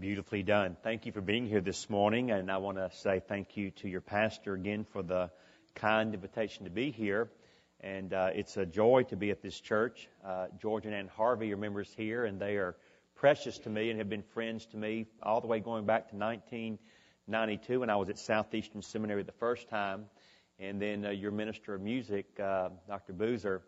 Beautifully done. Thank you for being here this morning, and I want to say thank you to your pastor again for the kind invitation to be here. And uh, it's a joy to be at this church. Uh, George and Ann Harvey are members here, and they are precious to me and have been friends to me all the way going back to 1992 when I was at Southeastern Seminary the first time. And then uh, your minister of music, uh, Dr. Boozer,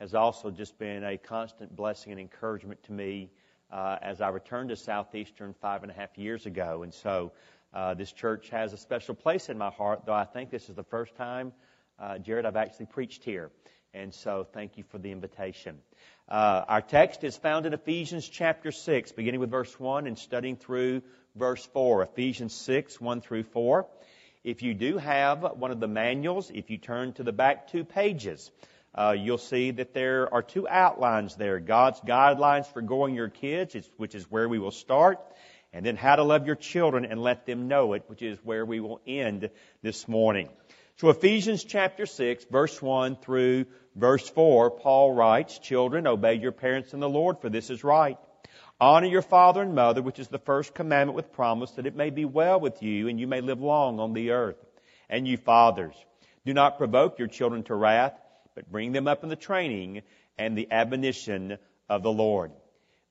has also just been a constant blessing and encouragement to me uh, as I returned to Southeastern five and a half years ago. And so uh, this church has a special place in my heart, though I think this is the first time, uh, Jared, I've actually preached here. And so thank you for the invitation. Uh, our text is found in Ephesians chapter 6, beginning with verse 1 and studying through verse 4. Ephesians 6, 1 through 4. If you do have one of the manuals, if you turn to the back two pages, uh, you'll see that there are two outlines there. God's guidelines for growing your kids, which is where we will start, and then how to love your children and let them know it, which is where we will end this morning. So Ephesians chapter 6, verse 1 through verse 4, Paul writes, Children, obey your parents in the Lord, for this is right. Honor your father and mother, which is the first commandment with promise, that it may be well with you and you may live long on the earth. And you fathers, do not provoke your children to wrath, but bring them up in the training and the admonition of the Lord.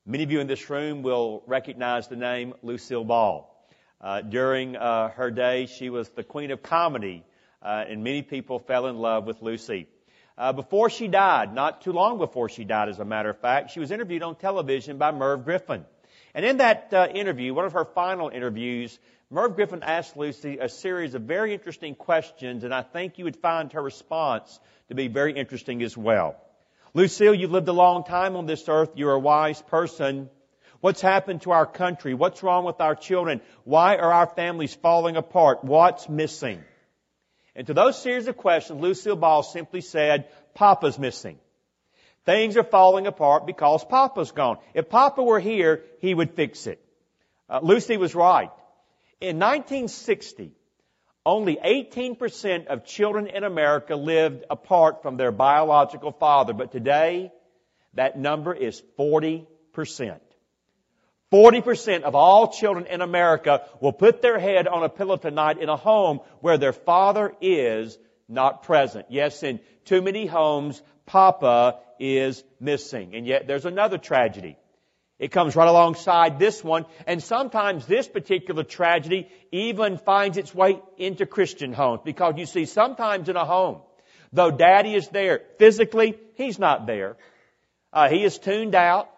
Many of you in this room will recognize the name Lucille Ball. Uh, during uh, her day, she was the queen of comedy, uh, and many people fell in love with Lucy. Uh, before she died, not too long before she died, as a matter of fact, she was interviewed on television by Merv Griffin. And in that uh, interview, one of her final interviews, Merv Griffin asked Lucy a series of very interesting questions, and I think you would find her response to be very interesting as well. Lucille, you've lived a long time on this earth. You're a wise person. What's happened to our country? What's wrong with our children? Why are our families falling apart? What's missing? And to those series of questions, Lucille Ball simply said, Papa's missing. Things are falling apart because Papa's gone. If Papa were here, he would fix it. Uh, Lucy was right. In 1960, only 18% of children in America lived apart from their biological father, but today that number is 40%. 40% of all children in America will put their head on a pillow tonight in a home where their father is not present. Yes, in too many homes, Papa is missing. And yet there's another tragedy. It comes right alongside this one, and sometimes this particular tragedy even finds its way into Christian homes, because you see, sometimes in a home, though daddy is there physically, he's not there. Uh, he is tuned out.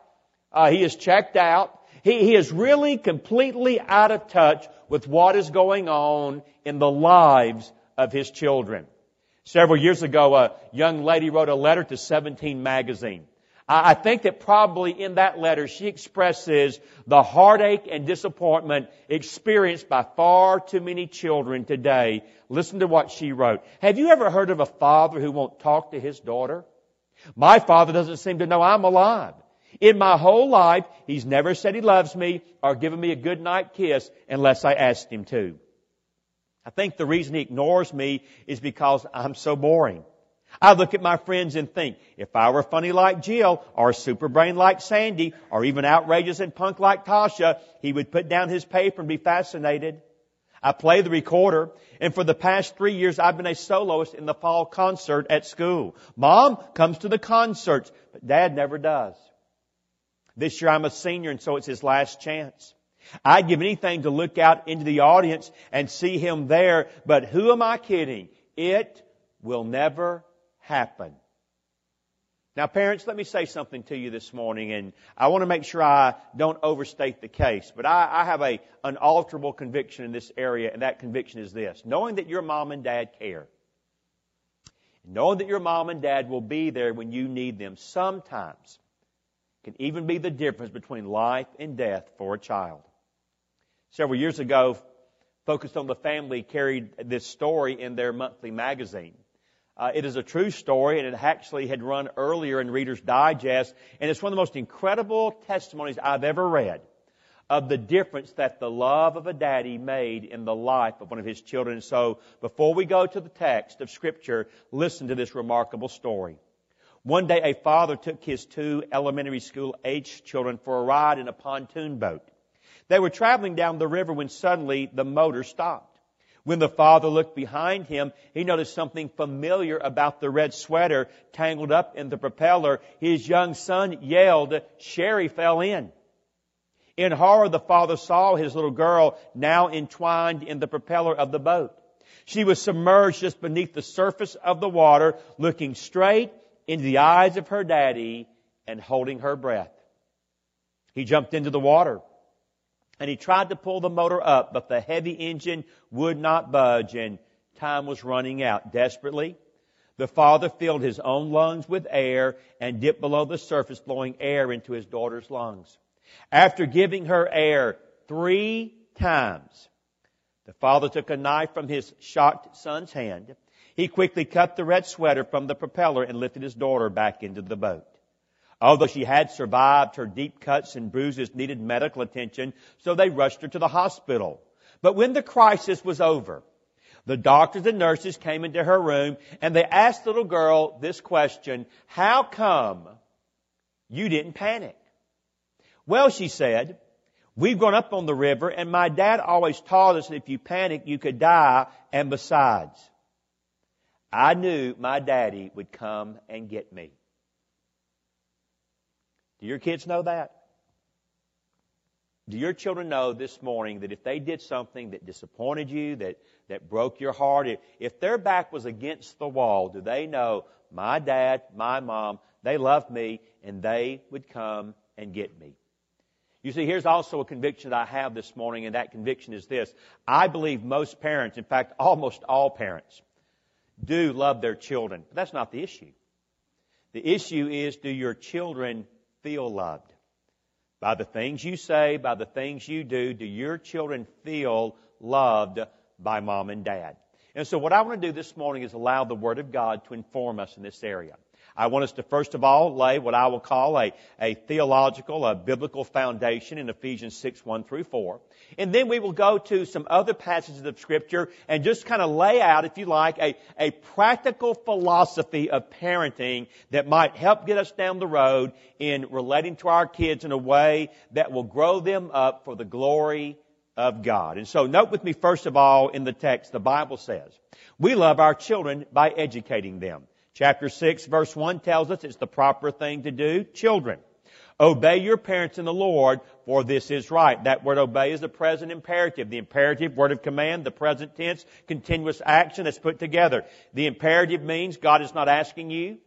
Uh, he is checked out. He, he is really completely out of touch with what is going on in the lives of his children. Several years ago, a young lady wrote a letter to 17 magazine. I think that probably in that letter she expresses the heartache and disappointment experienced by far too many children today. Listen to what she wrote. Have you ever heard of a father who won't talk to his daughter? My father doesn't seem to know I'm alive. In my whole life, he's never said he loves me or given me a good night kiss unless I asked him to. I think the reason he ignores me is because I'm so boring. I look at my friends and think, if I were funny like Jill, or super brain like Sandy, or even outrageous and punk like Tasha, he would put down his paper and be fascinated. I play the recorder, and for the past three years I've been a soloist in the fall concert at school. Mom comes to the concerts, but Dad never does. This year I'm a senior, and so it's his last chance. I'd give anything to look out into the audience and see him there, but who am I kidding? It will never happen. Now parents, let me say something to you this morning and I want to make sure I don't overstate the case, but I, I have a unalterable conviction in this area and that conviction is this. Knowing that your mom and dad care. Knowing that your mom and dad will be there when you need them sometimes can even be the difference between life and death for a child. Several years ago, Focus on the Family carried this story in their monthly magazine. Uh, it is a true story, and it actually had run earlier in Reader's Digest, and it's one of the most incredible testimonies I've ever read of the difference that the love of a daddy made in the life of one of his children. So, before we go to the text of Scripture, listen to this remarkable story. One day, a father took his two elementary school age children for a ride in a pontoon boat. They were traveling down the river when suddenly the motor stopped. When the father looked behind him, he noticed something familiar about the red sweater tangled up in the propeller. His young son yelled, Sherry fell in. In horror, the father saw his little girl now entwined in the propeller of the boat. She was submerged just beneath the surface of the water, looking straight into the eyes of her daddy and holding her breath. He jumped into the water and he tried to pull the motor up, but the heavy engine would not budge and time was running out. Desperately, the father filled his own lungs with air and dipped below the surface, blowing air into his daughter's lungs. After giving her air three times, the father took a knife from his shocked son's hand. He quickly cut the red sweater from the propeller and lifted his daughter back into the boat. Although she had survived, her deep cuts and bruises needed medical attention, so they rushed her to the hospital. But when the crisis was over, the doctors and nurses came into her room and they asked the little girl this question, how come you didn't panic? Well, she said, we've gone up on the river and my dad always taught us that if you panic, you could die. And besides, I knew my daddy would come and get me. Do your kids know that? Do your children know this morning that if they did something that disappointed you, that, that broke your heart, if, if their back was against the wall, do they know my dad, my mom, they loved me and they would come and get me? You see, here's also a conviction that I have this morning, and that conviction is this. I believe most parents, in fact, almost all parents, do love their children. But that's not the issue. The issue is, do your children feel loved? By the things you say, by the things you do, do your children feel loved by mom and dad? And so what I want to do this morning is allow the Word of God to inform us in this area. I want us to first of all lay what I will call a, a theological, a biblical foundation in Ephesians 6, 1 through 4. And then we will go to some other passages of scripture and just kind of lay out, if you like, a, a practical philosophy of parenting that might help get us down the road in relating to our kids in a way that will grow them up for the glory of God. And so note with me first of all in the text, the Bible says, we love our children by educating them. Chapter 6 verse 1 tells us it's the proper thing to do. Children, obey your parents in the Lord, for this is right. That word obey is the present imperative. The imperative, word of command, the present tense, continuous action that's put together. The imperative means God is not asking you.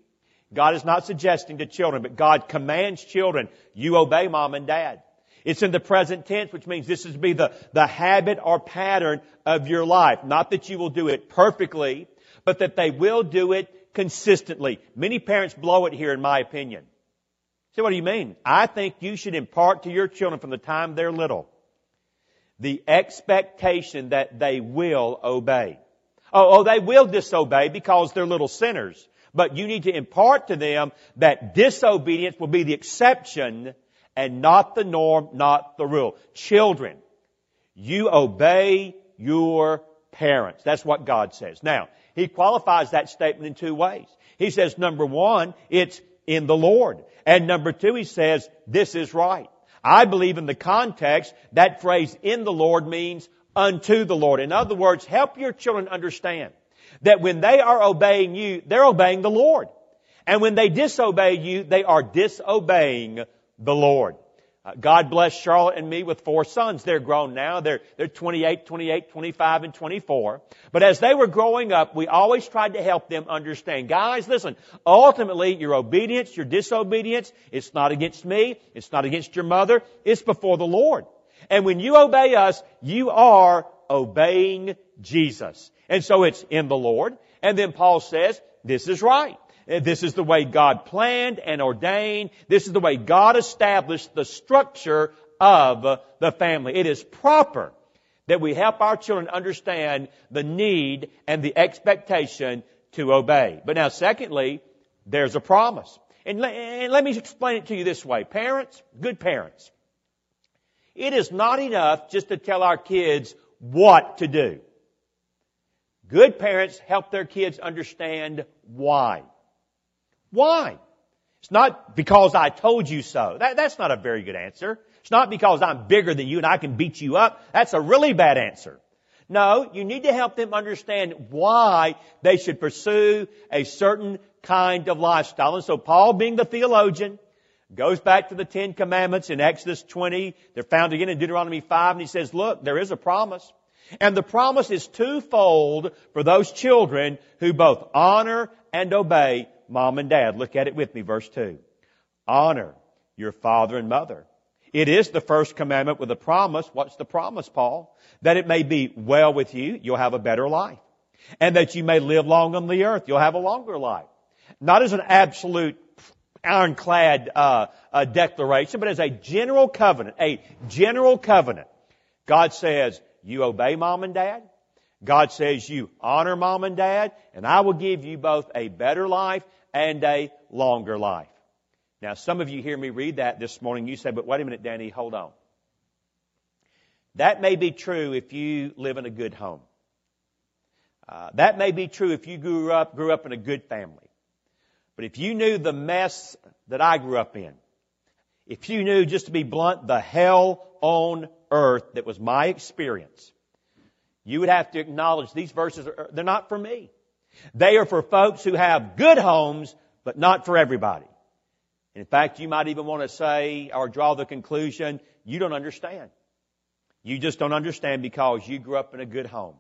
God is not suggesting to children, but God commands children, you obey mom and dad. It's in the present tense, which means this is to be the, the habit or pattern of your life. Not that you will do it perfectly, but that they will do it consistently. Many parents blow it here in my opinion. Say, what do you mean? I think you should impart to your children from the time they're little the expectation that they will obey. Oh, oh, they will disobey because they're little sinners. But you need to impart to them that disobedience will be the exception and not the norm, not the rule. Children, you obey your parents. That's what God says. Now, he qualifies that statement in two ways. He says, number one, it's in the Lord. And number two, he says, this is right. I believe in the context, that phrase in the Lord means unto the Lord. In other words, help your children understand that when they are obeying you, they're obeying the Lord. And when they disobey you, they are disobeying the Lord. Uh, God bless Charlotte and me with four sons. They're grown now. They're, they're 28, 28, 25, and 24. But as they were growing up, we always tried to help them understand. Guys, listen, ultimately, your obedience, your disobedience, it's not against me. It's not against your mother. It's before the Lord. And when you obey us, you are obeying Jesus. And so it's in the Lord. And then Paul says, this is right. Eh, this is the way God planned and ordained. This is the way God established the structure of the family. It is proper that we help our children understand the need and the expectation to obey. But now secondly, there's a promise. And let, and let me explain it to you this way. Parents, good parents, it is not enough just to tell our kids what to do. Good parents help their kids understand why. Why? It's not because I told you so. That, that's not a very good answer. It's not because I'm bigger than you and I can beat you up. That's a really bad answer. No, you need to help them understand why they should pursue a certain kind of lifestyle. And so Paul, being the theologian, goes back to the Ten Commandments in Exodus 20. They're found again in Deuteronomy 5 and he says, look, there is a promise. And the promise is twofold for those children who both honor and obey mom and dad. Look at it with me, verse 2. Honor your father and mother. It is the first commandment with a promise. What's the promise, Paul? That it may be well with you, you'll have a better life. And that you may live long on the earth, you'll have a longer life. Not as an absolute ironclad uh, uh, declaration, but as a general covenant, a general covenant. God says, you obey mom and dad. God says you honor mom and dad, and I will give you both a better life and a longer life. Now, some of you hear me read that this morning. You say, but wait a minute, Danny, hold on. That may be true if you live in a good home. Uh, that may be true if you grew up, grew up in a good family. But if you knew the mess that I grew up in, if you knew, just to be blunt, the hell on earth that was my experience, you would have to acknowledge these verses are, they're not for me. They are for folks who have good homes, but not for everybody. In fact, you might even want to say or draw the conclusion, you don't understand. You just don't understand because you grew up in a good home.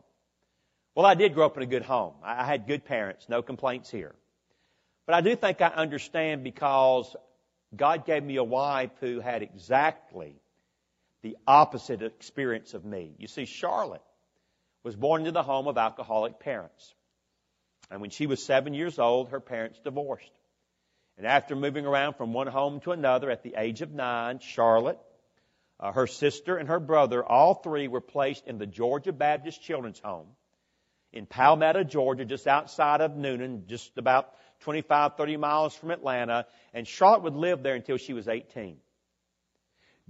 Well, I did grow up in a good home. I had good parents, no complaints here. But I do think I understand because God gave me a wife who had exactly the opposite experience of me. You see, Charlotte was born into the home of alcoholic parents. And when she was seven years old, her parents divorced. And after moving around from one home to another at the age of nine, Charlotte, uh, her sister, and her brother, all three were placed in the Georgia Baptist Children's Home in Palmetto, Georgia, just outside of Newnan, just about 25, 30 miles from Atlanta. And Charlotte would live there until she was 18.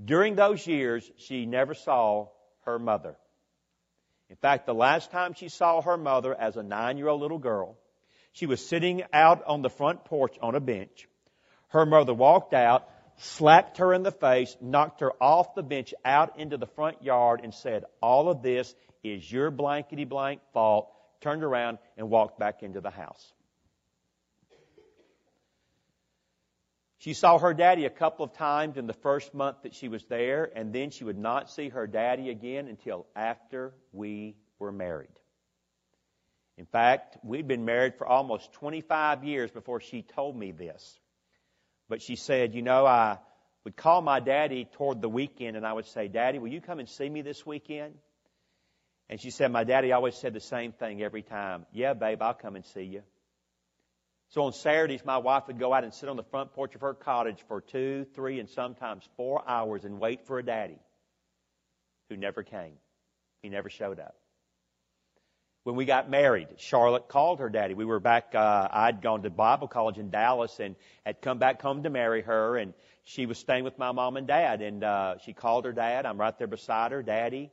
During those years, she never saw her mother. In fact, the last time she saw her mother as a nine year old little girl, she was sitting out on the front porch on a bench. Her mother walked out, slapped her in the face, knocked her off the bench out into the front yard, and said, All of this is your blankety blank fault, turned around and walked back into the house. She saw her daddy a couple of times in the first month that she was there, and then she would not see her daddy again until after we were married. In fact, we'd been married for almost 25 years before she told me this. But she said, you know, I would call my daddy toward the weekend and I would say, Daddy, will you come and see me this weekend? And she said, my daddy always said the same thing every time. Yeah, babe, I'll come and see you. So on Saturdays, my wife would go out and sit on the front porch of her cottage for two, three, and sometimes four hours and wait for a daddy who never came. He never showed up. When we got married, Charlotte called her daddy. We were back, uh, I'd gone to Bible college in Dallas and had come back home to marry her and she was staying with my mom and dad and, uh, she called her dad. I'm right there beside her. Daddy,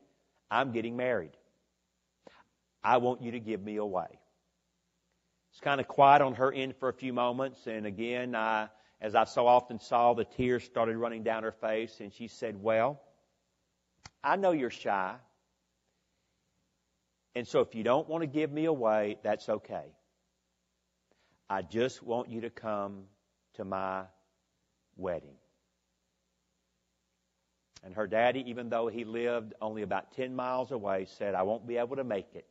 I'm getting married. I want you to give me away. It's kind of quiet on her end for a few moments, and again, I, as I so often saw, the tears started running down her face, and she said, Well, I know you're shy. And so if you don't want to give me away, that's okay. I just want you to come to my wedding. And her daddy, even though he lived only about 10 miles away, said, I won't be able to make it,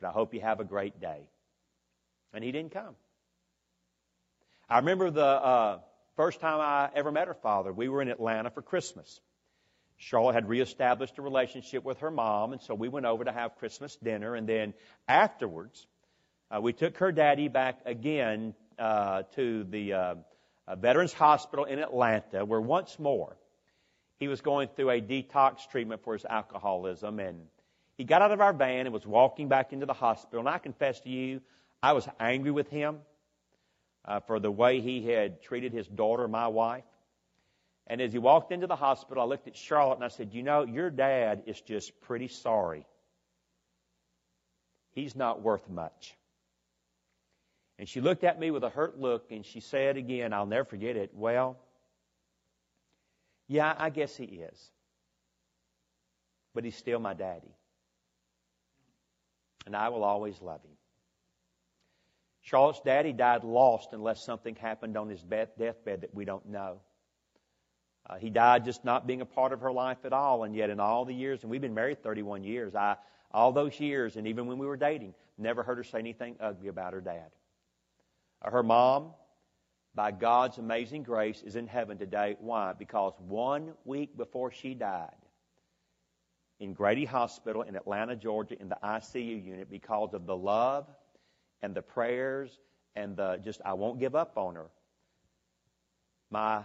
but I hope you have a great day and he didn't come. I remember the uh, first time I ever met her father. We were in Atlanta for Christmas. Charlotte had reestablished a relationship with her mom, and so we went over to have Christmas dinner. And then afterwards, uh, we took her daddy back again uh, to the uh, Veterans Hospital in Atlanta, where once more he was going through a detox treatment for his alcoholism. And he got out of our van and was walking back into the hospital. And I confess to you, I was angry with him uh, for the way he had treated his daughter, my wife. And as he walked into the hospital, I looked at Charlotte and I said, You know, your dad is just pretty sorry. He's not worth much. And she looked at me with a hurt look and she said again, I'll never forget it, Well, Yeah, I guess he is. But he's still my daddy. And I will always love him. Charlotte's daddy died lost unless something happened on his deathbed that we don't know. Uh, he died just not being a part of her life at all, and yet in all the years, and we've been married 31 years, I, all those years, and even when we were dating, never heard her say anything ugly about her dad. Uh, her mom, by God's amazing grace, is in heaven today. Why? Because one week before she died, in Grady Hospital in Atlanta, Georgia, in the ICU unit, because of the love and the prayers and the just, I won't give up on her. My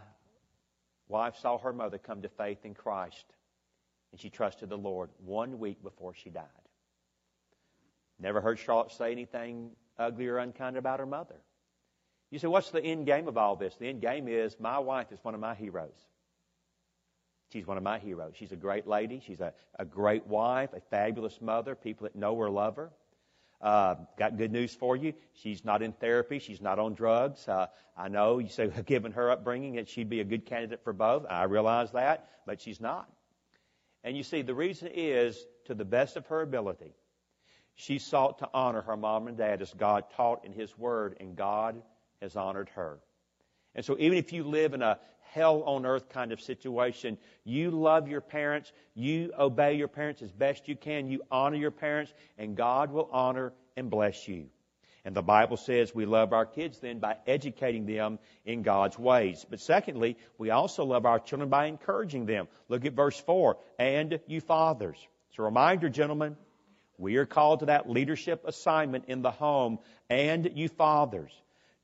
wife saw her mother come to faith in Christ, and she trusted the Lord one week before she died. Never heard Charlotte say anything ugly or unkind about her mother. You say, what's the end game of all this? The end game is my wife is one of my heroes. She's one of my heroes. She's a great lady. She's a, a great wife, a fabulous mother. People that know her love her. Uh, got good news for you. She's not in therapy. She's not on drugs. Uh, I know you say, given her upbringing, that she'd be a good candidate for both. I realize that, but she's not. And you see, the reason is, to the best of her ability, she sought to honor her mom and dad as God taught in His Word, and God has honored her. And so, even if you live in a hell on earth kind of situation. You love your parents. You obey your parents as best you can. You honor your parents, and God will honor and bless you. And the Bible says we love our kids then by educating them in God's ways. But secondly, we also love our children by encouraging them. Look at verse 4. And you fathers. It's a reminder, gentlemen. We are called to that leadership assignment in the home. And you fathers.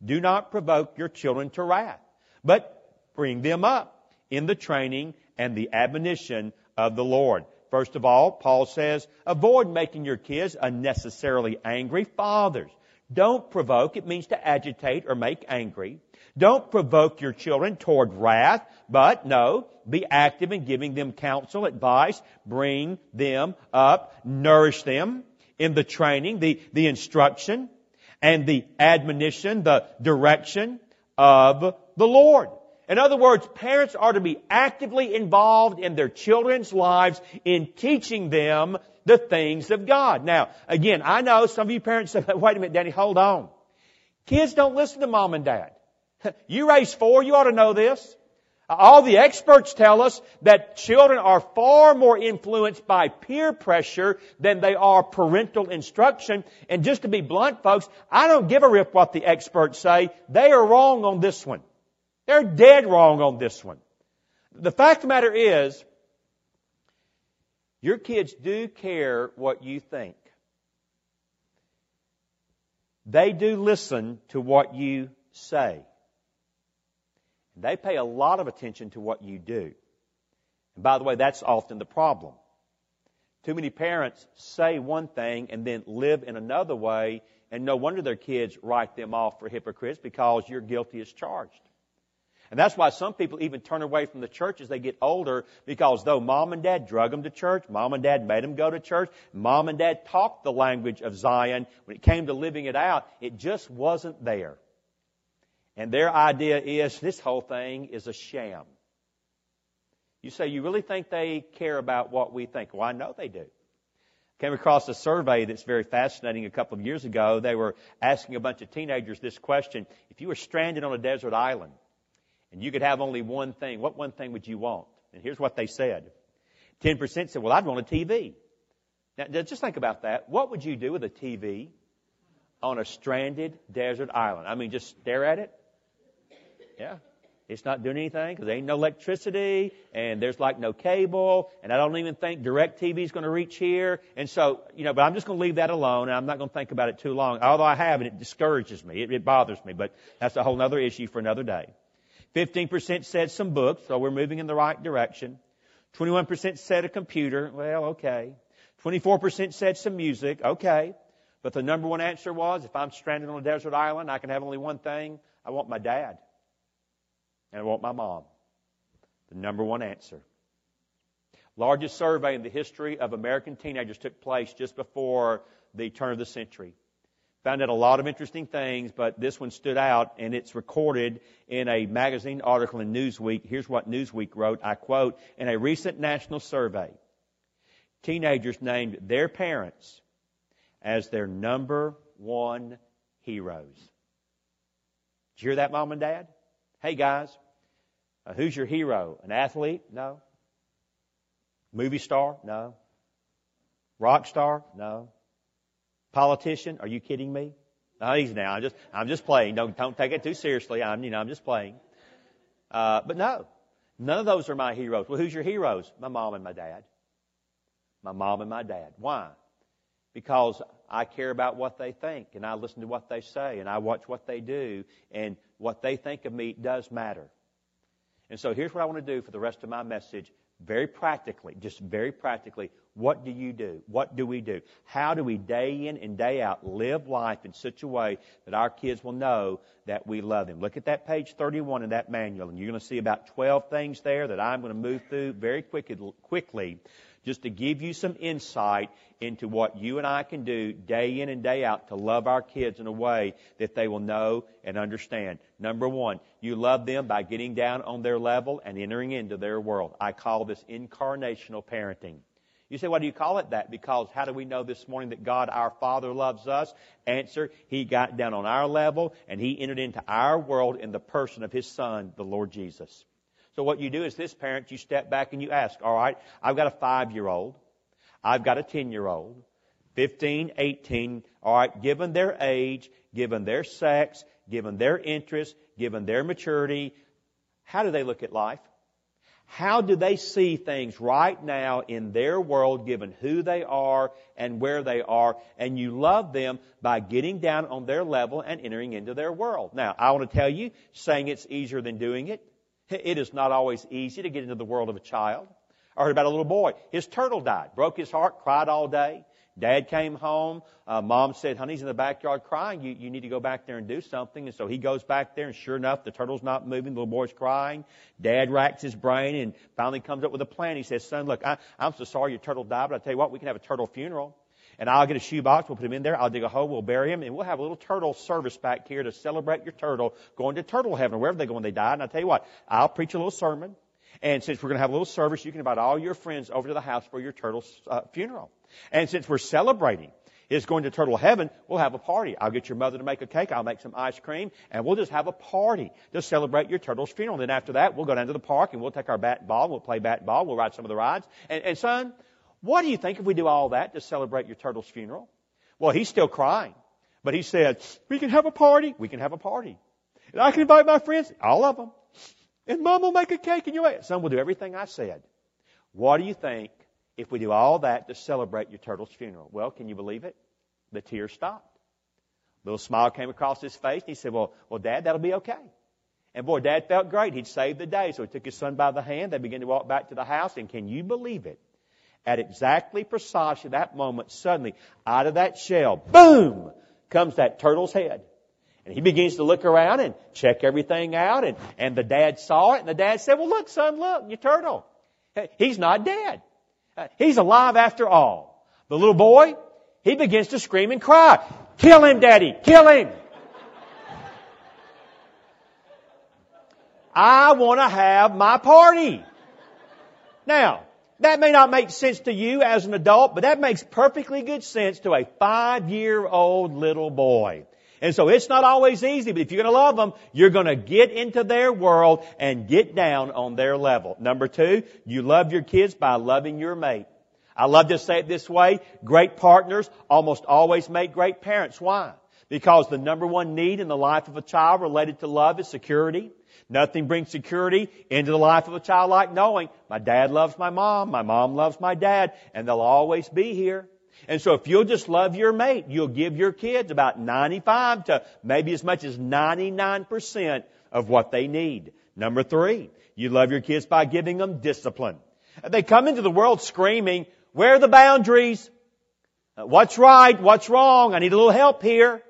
Do not provoke your children to wrath, but bring them up in the training and the admonition of the Lord. First of all, Paul says, avoid making your kids unnecessarily angry. Fathers, don't provoke. It means to agitate or make angry. Don't provoke your children toward wrath, but no, be active in giving them counsel, advice, bring them up, nourish them in the training, the, the instruction, and the admonition, the direction of the Lord. In other words, parents are to be actively involved in their children's lives in teaching them the things of God. Now, again, I know some of you parents say, wait a minute, Danny, hold on. Kids don't listen to mom and dad. You raise four, you ought to know this. All the experts tell us that children are far more influenced by peer pressure than they are parental instruction. And just to be blunt, folks, I don't give a rip what the experts say. They are wrong on this one. They're dead wrong on this one. The fact of the matter is, your kids do care what you think. They do listen to what you say. They pay a lot of attention to what you do. And by the way, that's often the problem. Too many parents say one thing and then live in another way, and no wonder their kids write them off for hypocrites because you're guilty as charged. And that's why some people even turn away from the church as they get older because though mom and dad drug them to church, mom and dad made them go to church, mom and dad talked the language of Zion, when it came to living it out, it just wasn't there. And their idea is this whole thing is a sham. You say, you really think they care about what we think? Well, I know they do. Came across a survey that's very fascinating a couple of years ago. They were asking a bunch of teenagers this question. If you were stranded on a desert island, and you could have only one thing, what one thing would you want? And here's what they said. 10% said, well, I'd want a TV. Now, just think about that. What would you do with a TV on a stranded desert island? I mean, just stare at it? Yeah. It's not doing anything because there ain't no electricity and there's like no cable and I don't even think DirecTV is going to reach here. And so, you know, but I'm just going to leave that alone and I'm not going to think about it too long. Although I have and it discourages me. It, it bothers me, but that's a whole other issue for another day. 15% said some books, so we're moving in the right direction. 21% said a computer. Well, okay. 24% said some music. Okay. But the number one answer was, if I'm stranded on a desert island, I can have only one thing. I want my dad. And I want my mom. The number one answer. Largest survey in the history of American teenagers took place just before the turn of the century. Found out a lot of interesting things, but this one stood out and it's recorded in a magazine article in Newsweek. Here's what Newsweek wrote. I quote, in a recent national survey, teenagers named their parents as their number one heroes. Did you hear that, mom and dad? Hey guys, uh, who's your hero? An athlete? No. Movie star? No. Rock star? No. Politician? Are you kidding me? No, he's now. I'm just, I'm just playing. Don't, don't take it too seriously. I'm, you know, I'm just playing. Uh, but no, none of those are my heroes. Well, who's your heroes? My mom and my dad. My mom and my dad. Why? Because I care about what they think and I listen to what they say and I watch what they do and what they think of me does matter. And so here's what I want to do for the rest of my message very practically, just very practically, what do you do? What do we do? How do we day in and day out live life in such a way that our kids will know that we love them? Look at that page 31 in that manual, and you're going to see about 12 things there that I'm going to move through very quickly, quickly just to give you some insight into what you and I can do day in and day out to love our kids in a way that they will know and understand. Number one, you love them by getting down on their level and entering into their world. I call this incarnational parenting. You say, why do you call it that? Because how do we know this morning that God, our Father, loves us? Answer, He got down on our level and He entered into our world in the person of His Son, the Lord Jesus. So what you do is this parent, you step back and you ask, all right, I've got a five year old. I've got a 10 year old. 15, 18, all right, given their age, given their sex, given their interest, given their maturity, how do they look at life? How do they see things right now in their world, given who they are and where they are? And you love them by getting down on their level and entering into their world. Now, I want to tell you, saying it's easier than doing it. It is not always easy to get into the world of a child. I heard about a little boy. His turtle died. Broke his heart, cried all day. Dad came home. Uh, Mom said, honey's in the backyard crying. You, you need to go back there and do something. And so he goes back there and sure enough, the turtle's not moving. The little boy's crying. Dad racks his brain and finally comes up with a plan. He says, son, look, I, I'm so sorry your turtle died, but I tell you what, we can have a turtle funeral. And I'll get a shoebox, we'll put him in there, I'll dig a hole, we'll bury him, and we'll have a little turtle service back here to celebrate your turtle going to turtle heaven, or wherever they go when they die. And I tell you what, I'll preach a little sermon. And since we're going to have a little service, you can invite all your friends over to the house for your turtle uh, funeral. And since we're celebrating is going to turtle heaven, we'll have a party. I'll get your mother to make a cake. I'll make some ice cream and we'll just have a party to celebrate your turtle's funeral. And then after that, we'll go down to the park and we'll take our bat ball. We'll play bat ball. We'll ride some of the rides. And, and son, what do you think if we do all that to celebrate your turtle's funeral? Well, he's still crying. But he said, we can have a party. We can have a party. And I can invite my friends, all of them. And mom will make a cake and you'll eat. Son will do everything I said. What do you think if we do all that to celebrate your turtle's funeral? Well, can you believe it? The tears stopped. A little smile came across his face and he said, well, well, dad, that'll be okay. And boy, dad felt great. He'd saved the day. So he took his son by the hand. They began to walk back to the house. And can you believe it? At exactly precisely that moment, suddenly, out of that shell, boom, comes that turtle's head. And he begins to look around and check everything out. And, and the dad saw it. And the dad said, well, look, son, look, your turtle. He's not dead. Uh, he's alive after all. The little boy, he begins to scream and cry. Kill him, daddy. Kill him. I want to have my party. Now, that may not make sense to you as an adult, but that makes perfectly good sense to a five year old little boy. And so it's not always easy, but if you're going to love them, you're going to get into their world and get down on their level. Number two, you love your kids by loving your mate. I love to say it this way. Great partners almost always make great parents. Why? Because the number one need in the life of a child related to love is security. Nothing brings security into the life of a child like knowing my dad loves my mom, my mom loves my dad, and they'll always be here. And so if you'll just love your mate, you'll give your kids about 95 to maybe as much as 99% of what they need. Number three, you love your kids by giving them discipline. They come into the world screaming, where are the boundaries? Uh, what's right? What's wrong? I need a little help here.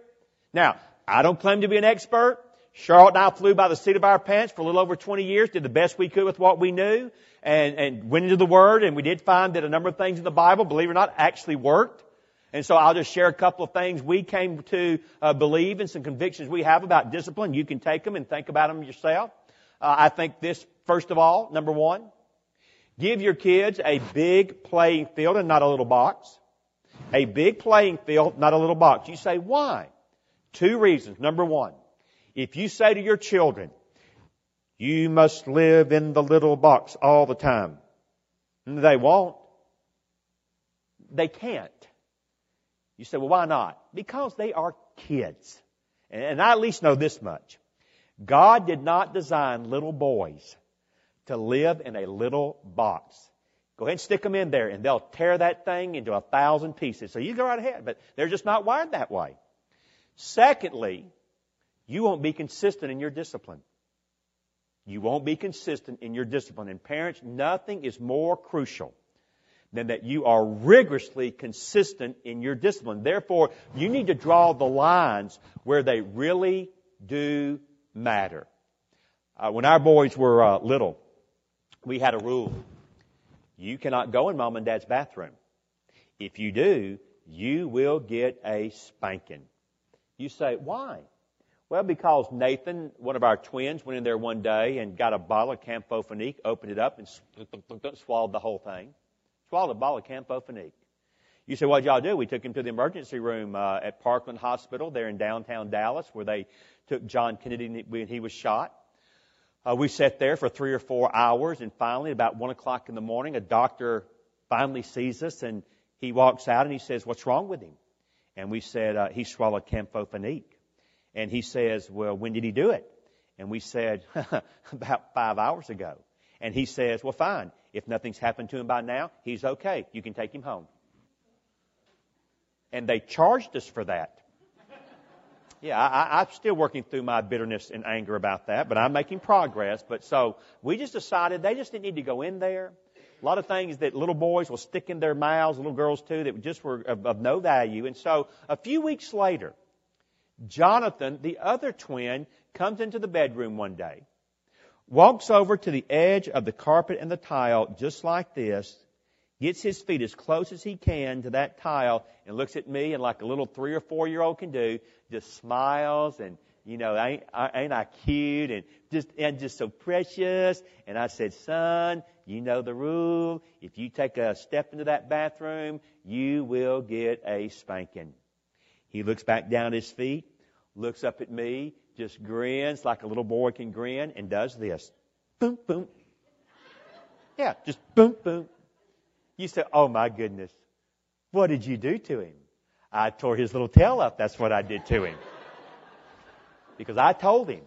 Now, I don't claim to be an expert. Charlotte and I flew by the seat of our pants for a little over 20 years, did the best we could with what we knew, and, and went into the Word, and we did find that a number of things in the Bible, believe it or not, actually worked. And so I'll just share a couple of things we came to uh, believe and some convictions we have about discipline. You can take them and think about them yourself. Uh, I think this, first of all, number one, give your kids a big playing field and not a little box. A big playing field, not a little box. You say, why? Two reasons. Number one, if you say to your children, you must live in the little box all the time, they won't. They can't. You say, well, why not? Because they are kids. And I at least know this much. God did not design little boys to live in a little box. Go ahead and stick them in there and they'll tear that thing into a thousand pieces. So you go right ahead, but they're just not wired that way. Secondly, you won't be consistent in your discipline. You won't be consistent in your discipline. And parents, nothing is more crucial than that you are rigorously consistent in your discipline. Therefore, you need to draw the lines where they really do matter. Uh, when our boys were uh, little, we had a rule. You cannot go in mom and dad's bathroom. If you do, you will get a spanking. You say, why? Well, because Nathan, one of our twins, went in there one day and got a bottle of Campho-Phenique, opened it up, and swallowed the whole thing. Swallowed a bottle of Campho-Phenique. You say, what did y'all do? We took him to the emergency room uh, at Parkland Hospital there in downtown Dallas, where they took John Kennedy when he was shot. Uh, we sat there for three or four hours, and finally, about one o'clock in the morning, a doctor finally sees us, and he walks out and he says, "What's wrong with him?" And we said, uh, "He swallowed Campho-Phenique." And he says, "Well, when did he do it?" And we said, "About five hours ago." And he says, "Well, fine. If nothing's happened to him by now, he's okay. You can take him home." And they charged us for that. Yeah, I, I'm still working through my bitterness and anger about that, but I'm making progress. But so we just decided they just didn't need to go in there. A lot of things that little boys will stick in their mouths, little girls too, that just were of, of no value. And so a few weeks later, Jonathan, the other twin, comes into the bedroom one day, walks over to the edge of the carpet and the tile just like this, gets his feet as close as he can to that tile and looks at me and like a little three or four year old can do, just smiles and you know, ain't, ain't I cute and just, and just so precious. And I said, son, you know the rule. If you take a step into that bathroom, you will get a spanking. He looks back down at his feet, looks up at me, just grins like a little boy can grin and does this. Boom, boom. Yeah, just boom, boom. You say, oh my goodness, what did you do to him? I tore his little tail up. That's what I did to him. Because I told him,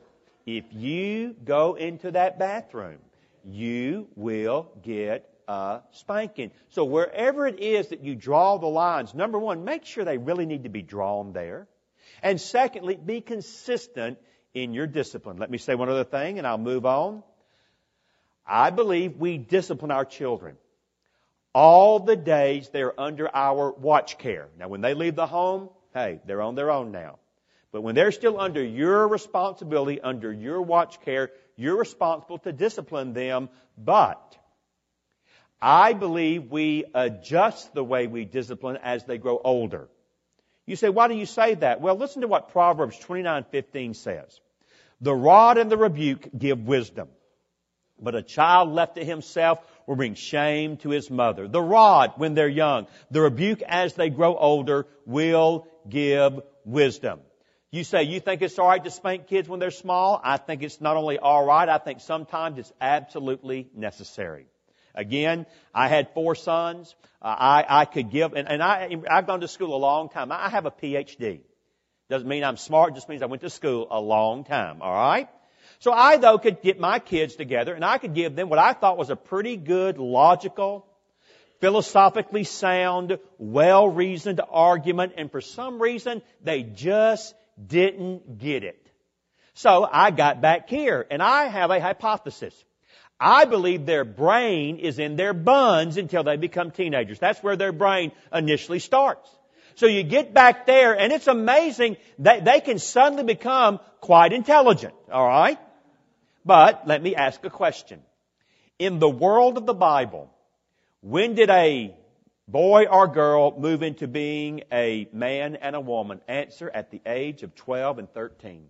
if you go into that bathroom, you will get a spanking. So wherever it is that you draw the lines, number one, make sure they really need to be drawn there. And secondly, be consistent in your discipline. Let me say one other thing and I'll move on. I believe we discipline our children all the days they're under our watch care. Now, when they leave the home, hey, they're on their own now. But when they're still under your responsibility, under your watch care, you're responsible to discipline them. But I believe we adjust the way we discipline as they grow older. You say, why do you say that? Well, listen to what Proverbs 29:15 says. The rod and the rebuke give wisdom, but a child left to himself will bring shame to his mother. The rod when they're young, the rebuke as they grow older will give wisdom. You say you think it's alright to spank kids when they're small? I think it's not only alright, I think sometimes it's absolutely necessary. Again, I had four sons. Uh, I, I could give, and, and I, I've gone to school a long time. I have a PhD. Doesn't mean I'm smart, just means I went to school a long time, alright? So I, though, could get my kids together and I could give them what I thought was a pretty good, logical, philosophically sound, well-reasoned argument, and for some reason, they just didn't get it. So I got back here, and I have a hypothesis. I believe their brain is in their buns until they become teenagers. That's where their brain initially starts. So you get back there, and it's amazing that they can suddenly become quite intelligent. Alright? But let me ask a question. In the world of the Bible, when did a Boy or girl move into being a man and a woman? Answer at the age of 12 and 13.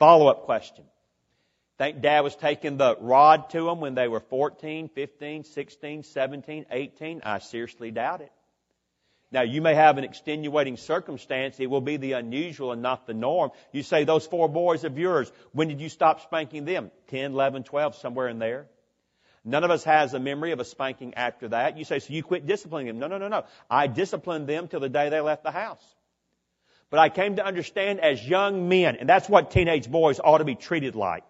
Follow up question. Think dad was taking the rod to them when they were 14, 15, 16, 17, 18? I seriously doubt it. Now, you may have an extenuating circumstance. It will be the unusual and not the norm. You say, those four boys of yours, when did you stop spanking them? 10, 11, 12, somewhere in there. None of us has a memory of a spanking after that. You say, so you quit disciplining them. No, no, no, no. I disciplined them till the day they left the house. But I came to understand as young men, and that's what teenage boys ought to be treated like.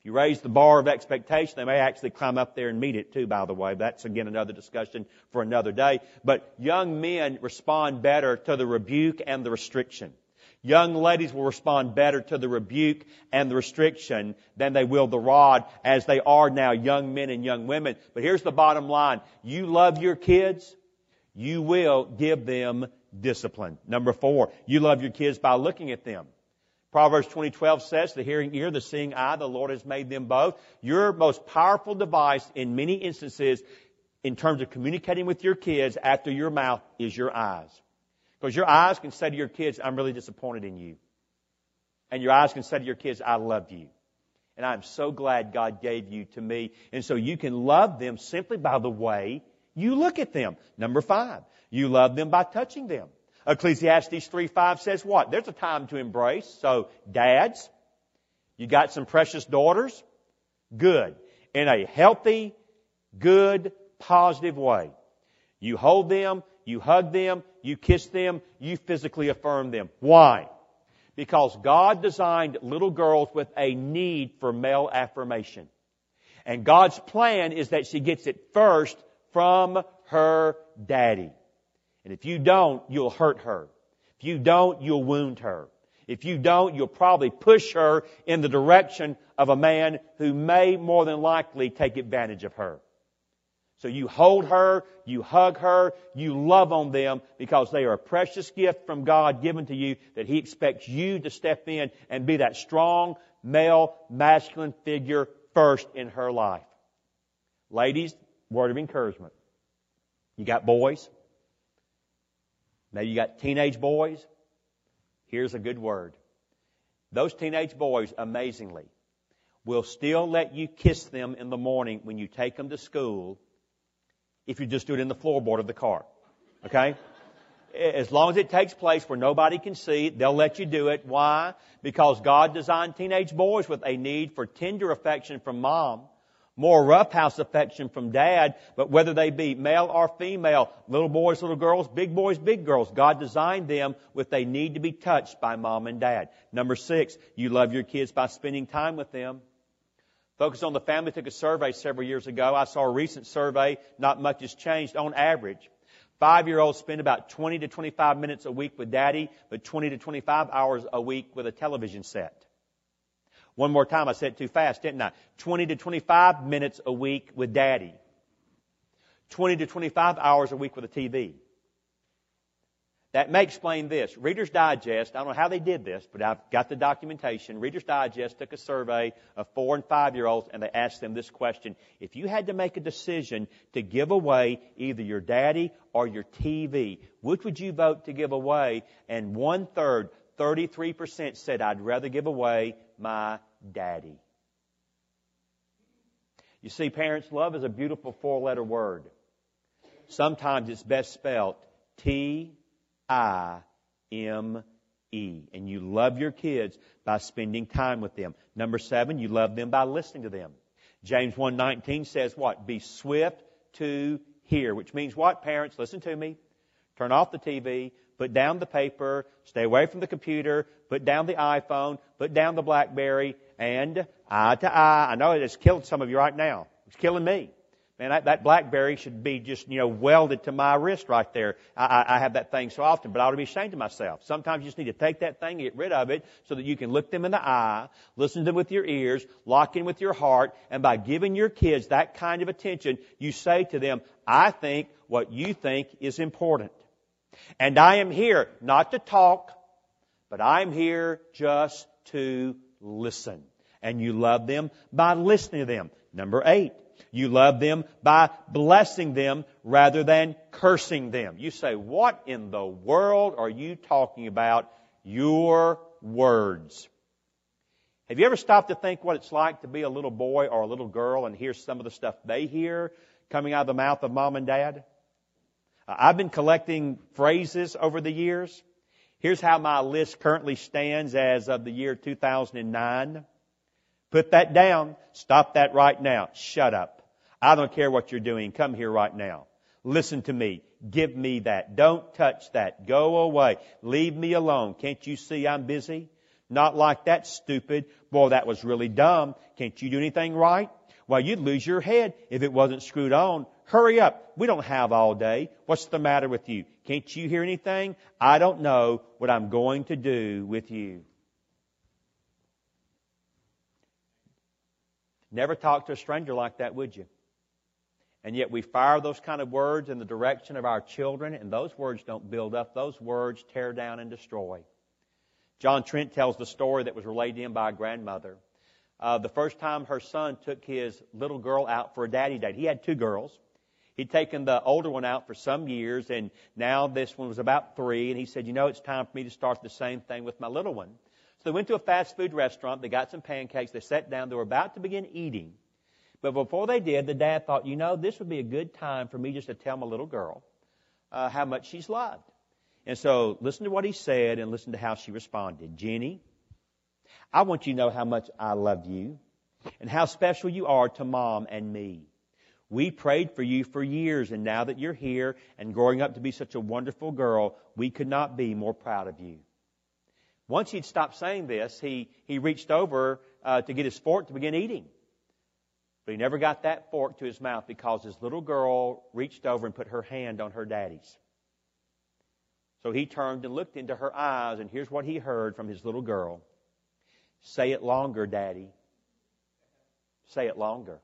If you raise the bar of expectation, they may actually climb up there and meet it too, by the way. That's again another discussion for another day. But young men respond better to the rebuke and the restriction. Young ladies will respond better to the rebuke and the restriction than they will the rod as they are now young men and young women. But here's the bottom line. You love your kids, you will give them discipline. Number four, you love your kids by looking at them. Proverbs 20:12 says, "The hearing ear, the seeing eye, the Lord has made them both." Your most powerful device in many instances in terms of communicating with your kids after your mouth is your eyes. Because your eyes can say to your kids, "I'm really disappointed in you." And your eyes can say to your kids, "I love you." And I'm so glad God gave you to me. And so you can love them simply by the way you look at them. Number five, you love them by touching them. Ecclesiastes 3 5 says what? There's a time to embrace. So, dads, you got some precious daughters? Good. In a healthy, good, positive way. You hold them, you hug them, you kiss them, you physically affirm them. Why? Because God designed little girls with a need for male affirmation. And God's plan is that she gets it first from her daddy. And if you don't, you'll hurt her. If you don't, you'll wound her. If you don't, you'll probably push her in the direction of a man who may more than likely take advantage of her. So you hold her, you hug her, you love on them because they are a precious gift from God given to you that He expects you to step in and be that strong male masculine figure first in her life. Ladies, word of encouragement. You got boys? Maybe you got teenage boys. Here's a good word. Those teenage boys, amazingly, will still let you kiss them in the morning when you take them to school if you just do it in the floorboard of the car. Okay? As long as it takes place where nobody can see, they'll let you do it. Why? Because God designed teenage boys with a need for tender affection from mom more roughhouse affection from dad, but whether they be male or female, little boys, little girls, big boys, big girls, God designed them with they need to be touched by mom and dad. Number six, you love your kids by spending time with them. Focus on the Family took a survey several years ago. I saw a recent survey, not much has changed on average. Five year olds spend about 20 to 25 minutes a week with daddy, but 20 to 25 hours a week with a television set. One more time, I said too fast, didn't I? 20 to 25 minutes a week with daddy. 20 to 25 hours a week with a TV. That may explain this. Reader's Digest, I don't know how they did this, but I've got the documentation. Reader's Digest took a survey of four and five year olds and they asked them this question. If you had to make a decision to give away either your daddy or your TV, which would you vote to give away? And one third, 33% said, I'd rather give away my daddy. You see, parents, love is a beautiful four letter word. Sometimes it's best spelled T I M E. And you love your kids by spending time with them. Number seven, you love them by listening to them. James 1.19 says what? Be swift to hear, which means what, parents? Listen to me. Turn off the TV, put down the paper, stay away from the computer, put down the iPhone, put down the Blackberry, and eye to eye. I know it's killing some of you right now. It's killing me. Man, that, that BlackBerry should be just, you know, welded to my wrist right there. I, I, I have that thing so often, but I ought to be ashamed of myself. Sometimes you just need to take that thing, get rid of it, so that you can look them in the eye, listen to them with your ears, lock in with your heart, and by giving your kids that kind of attention, you say to them, I think what you think is important. And I am here not to talk, but I'm here just to listen. And you love them by listening to them. Number eight, You love them by blessing them rather than cursing them. You say, what in the world are you talking about? Your words. Have you ever stopped to think what it's like to be a little boy or a little girl and hear some of the stuff they hear coming out of the mouth of mom and dad? I've been collecting phrases over the years. Here's how my list currently stands as of the year 2009. Put that down. Stop that right now. Shut up. I don't care what you're doing. Come here right now. Listen to me. Give me that. Don't touch that. Go away. Leave me alone. Can't you see I'm busy? Not like that, stupid. Boy, that was really dumb. Can't you do anything right? Well, you'd lose your head if it wasn't screwed on. Hurry up. We don't have all day. What's the matter with you? Can't you hear anything? I don't know what I'm going to do with you. Never talk to a stranger like that, would you? And yet we fire those kind of words in the direction of our children, and those words don't build up. Those words tear down and destroy. John Trent tells the story that was relayed to him by a grandmother. Uh, the first time her son took his little girl out for a daddy date. He had two girls. He'd taken the older one out for some years, and now this one was about three, and he said, You know, it's time for me to start the same thing with my little one. So they went to a fast food restaurant. They got some pancakes. They sat down. They were about to begin eating. But before they did, the dad thought, you know, this would be a good time for me just to tell my little girl uh, how much she's loved. And so listen to what he said and listen to how she responded. Jenny, I want you to know how much I love you and how special you are to mom and me. We prayed for you for years, and now that you're here and growing up to be such a wonderful girl, we could not be more proud of you. Once he'd stopped saying this, he, he reached over uh, to get his fork to begin eating. But he never got that fork to his mouth because his little girl reached over and put her hand on her daddy's. So he turned and looked into her eyes, and here's what he heard from his little girl Say it longer, Daddy. Say it longer.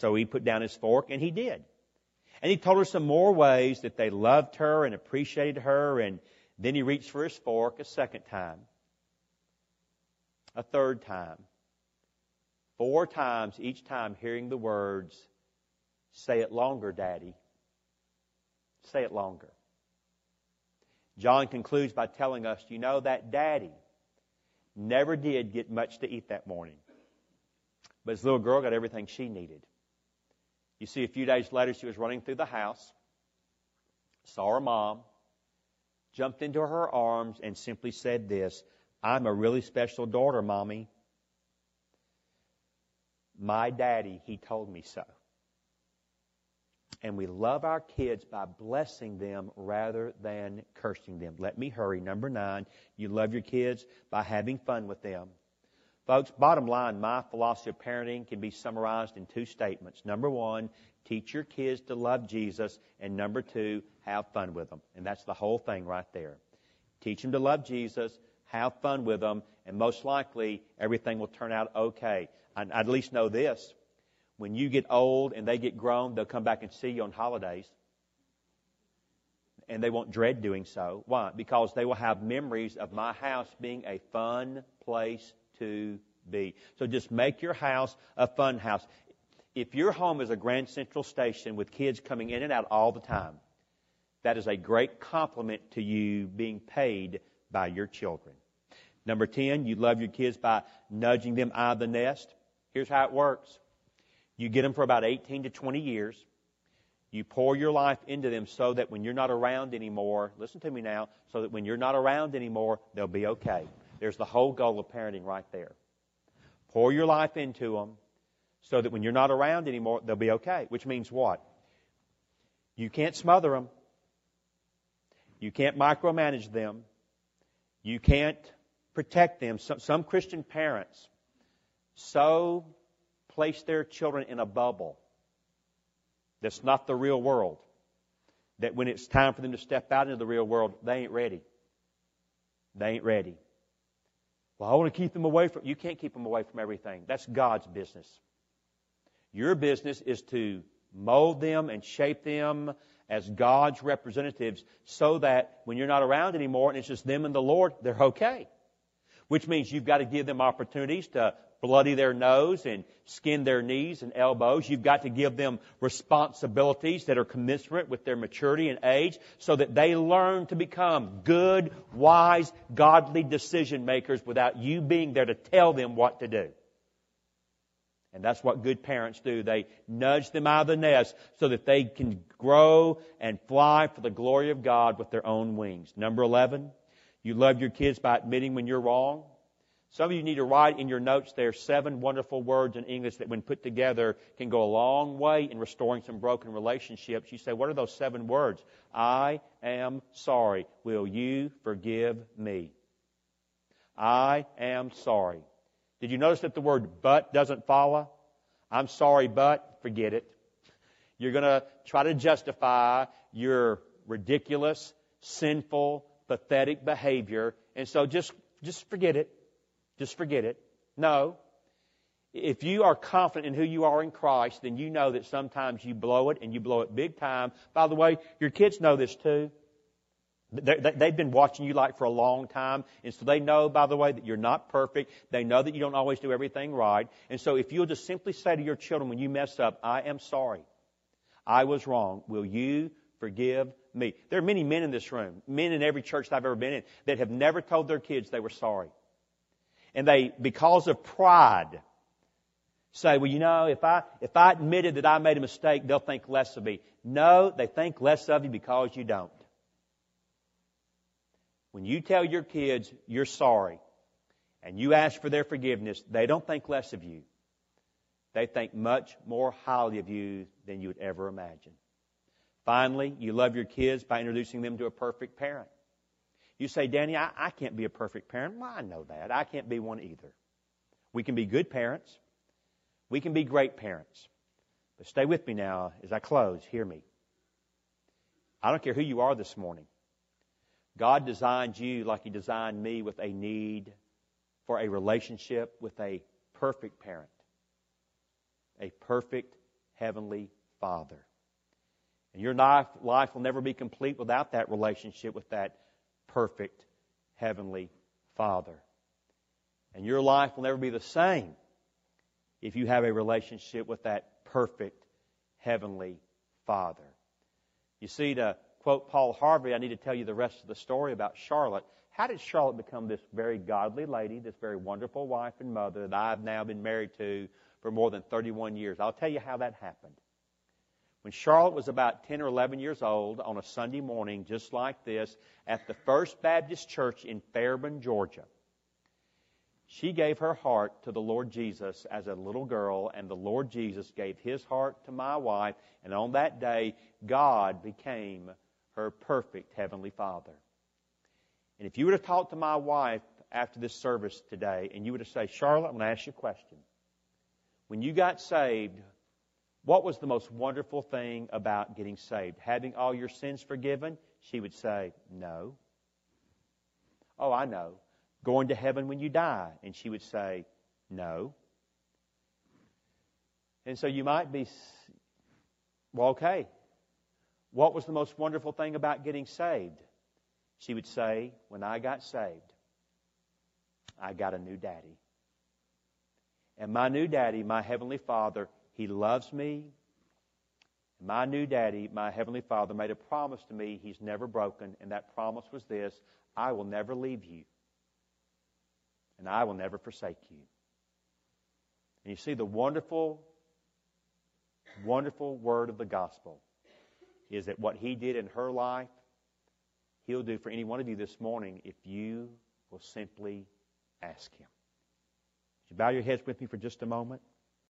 So he put down his fork, and he did. And he told her some more ways that they loved her and appreciated her, and then he reached for his fork a second time, a third time, four times, each time hearing the words, Say it longer, Daddy. Say it longer. John concludes by telling us, you know, that daddy never did get much to eat that morning. But his little girl got everything she needed. You see, a few days later, she was running through the house, saw her mom, jumped into her arms, and simply said this I'm a really special daughter, Mommy. My daddy, he told me so. And we love our kids by blessing them rather than cursing them. Let me hurry. Number nine, you love your kids by having fun with them. Folks, bottom line, my philosophy of parenting can be summarized in two statements. Number one, teach your kids to love Jesus. And number two, have fun with them. And that's the whole thing right there. Teach them to love Jesus, have fun with them, and most likely everything will turn out okay. I at least know this. When you get old and they get grown, they'll come back and see you on holidays. And they won't dread doing so. Why? Because they will have memories of my house being a fun place to be. So just make your house a fun house. If your home is a Grand Central Station with kids coming in and out all the time, that is a great compliment to you being paid by your children. Number 10, you love your kids by nudging them out of the nest. Here's how it works. You get them for about 18 to 20 years. You pour your life into them so that when you're not around anymore, listen to me now, so that when you're not around anymore, they'll be okay. There's the whole goal of parenting right there. Pour your life into them so that when you're not around anymore, they'll be okay. Which means what? You can't smother them. You can't micromanage them. You can't protect them. Some, some Christian parents so place their children in a bubble that's not the real world, that when it's time for them to step out into the real world, they ain't ready. They ain't ready. Well, I want to keep them away from, you can't keep them away from everything. That's God's business. Your business is to mold them and shape them as God's representatives so that when you're not around anymore and it's just them and the Lord, they're okay. Which means you've got to give them opportunities to bloody their nose and skin their knees and elbows. You've got to give them responsibilities that are commensurate with their maturity and age so that they learn to become good, wise, godly decision makers without you being there to tell them what to do. And that's what good parents do. They nudge them out of the nest so that they can grow and fly for the glory of God with their own wings. Number 11, you love your kids by admitting when you're wrong. Some of you need to write in your notes there seven wonderful words in English that, when put together, can go a long way in restoring some broken relationships. You say, What are those seven words? I am sorry. Will you forgive me? I am sorry. Did you notice that the word but doesn't follow? I'm sorry, but forget it. You're going to try to justify your ridiculous, sinful, pathetic behavior, and so just just forget it. Just forget it. No. If you are confident in who you are in Christ, then you know that sometimes you blow it and you blow it big time. By the way, your kids know this too. They've been watching you like for a long time, and so they know, by the way, that you're not perfect. They know that you don't always do everything right. And so if you'll just simply say to your children when you mess up, I am sorry. I was wrong. Will you forgive me? There are many men in this room, men in every church that I've ever been in, that have never told their kids they were sorry. And they, because of pride, say, well, you know, if I, if I admitted that I made a mistake, they'll think less of me. No, they think less of you because you don't. When you tell your kids you're sorry and you ask for their forgiveness, they don't think less of you. They think much more highly of you than you would ever imagine. Finally, you love your kids by introducing them to a perfect parent. You say, Danny, I, I can't be a perfect parent. Well, I know that. I can't be one either. We can be good parents. We can be great parents. But stay with me now as I close. Hear me. I don't care who you are this morning. God designed you like He designed me with a need for a relationship with a perfect parent, a perfect heavenly Father. And your life, will never be complete without that relationship with that perfect Heavenly Father. And your life will never be the same if you have a relationship with that perfect Heavenly Father. You see, to quote Paul Harvey, I need to tell you the rest of the story about Charlotte. How did Charlotte become this very godly lady, this very wonderful wife and mother that I've now been married to for more than 31 years? I'll tell you how that happened. When Charlotte was about 10 or 11 years old, on a Sunday morning just like this, at the First Baptist Church in Fairburn, Georgia, she gave her heart to the Lord Jesus as a little girl, and the Lord Jesus gave his heart to my wife, and on that day, God became her perfect Heavenly Father. And if you were to talk to my wife after this service today, and you were to say, Charlotte, I'm going to ask you a question. When you got saved, what was the most wonderful thing about getting saved? Having all your sins forgiven? She would say, No. Oh, I know. Going to heaven when you die? And she would say, No. And so you might be, well, okay. What was the most wonderful thing about getting saved? She would say, When I got saved, I got a new daddy. And my new daddy, my Heavenly Father, he loves me. My new daddy, my Heavenly Father, made a promise to me he's never broken, and that promise was this I will never leave you, and I will never forsake you. And you see, the wonderful, wonderful word of the gospel is that what he did in her life, he'll do for any one of you this morning if you will simply ask him. Would you bow your heads with me for just a moment?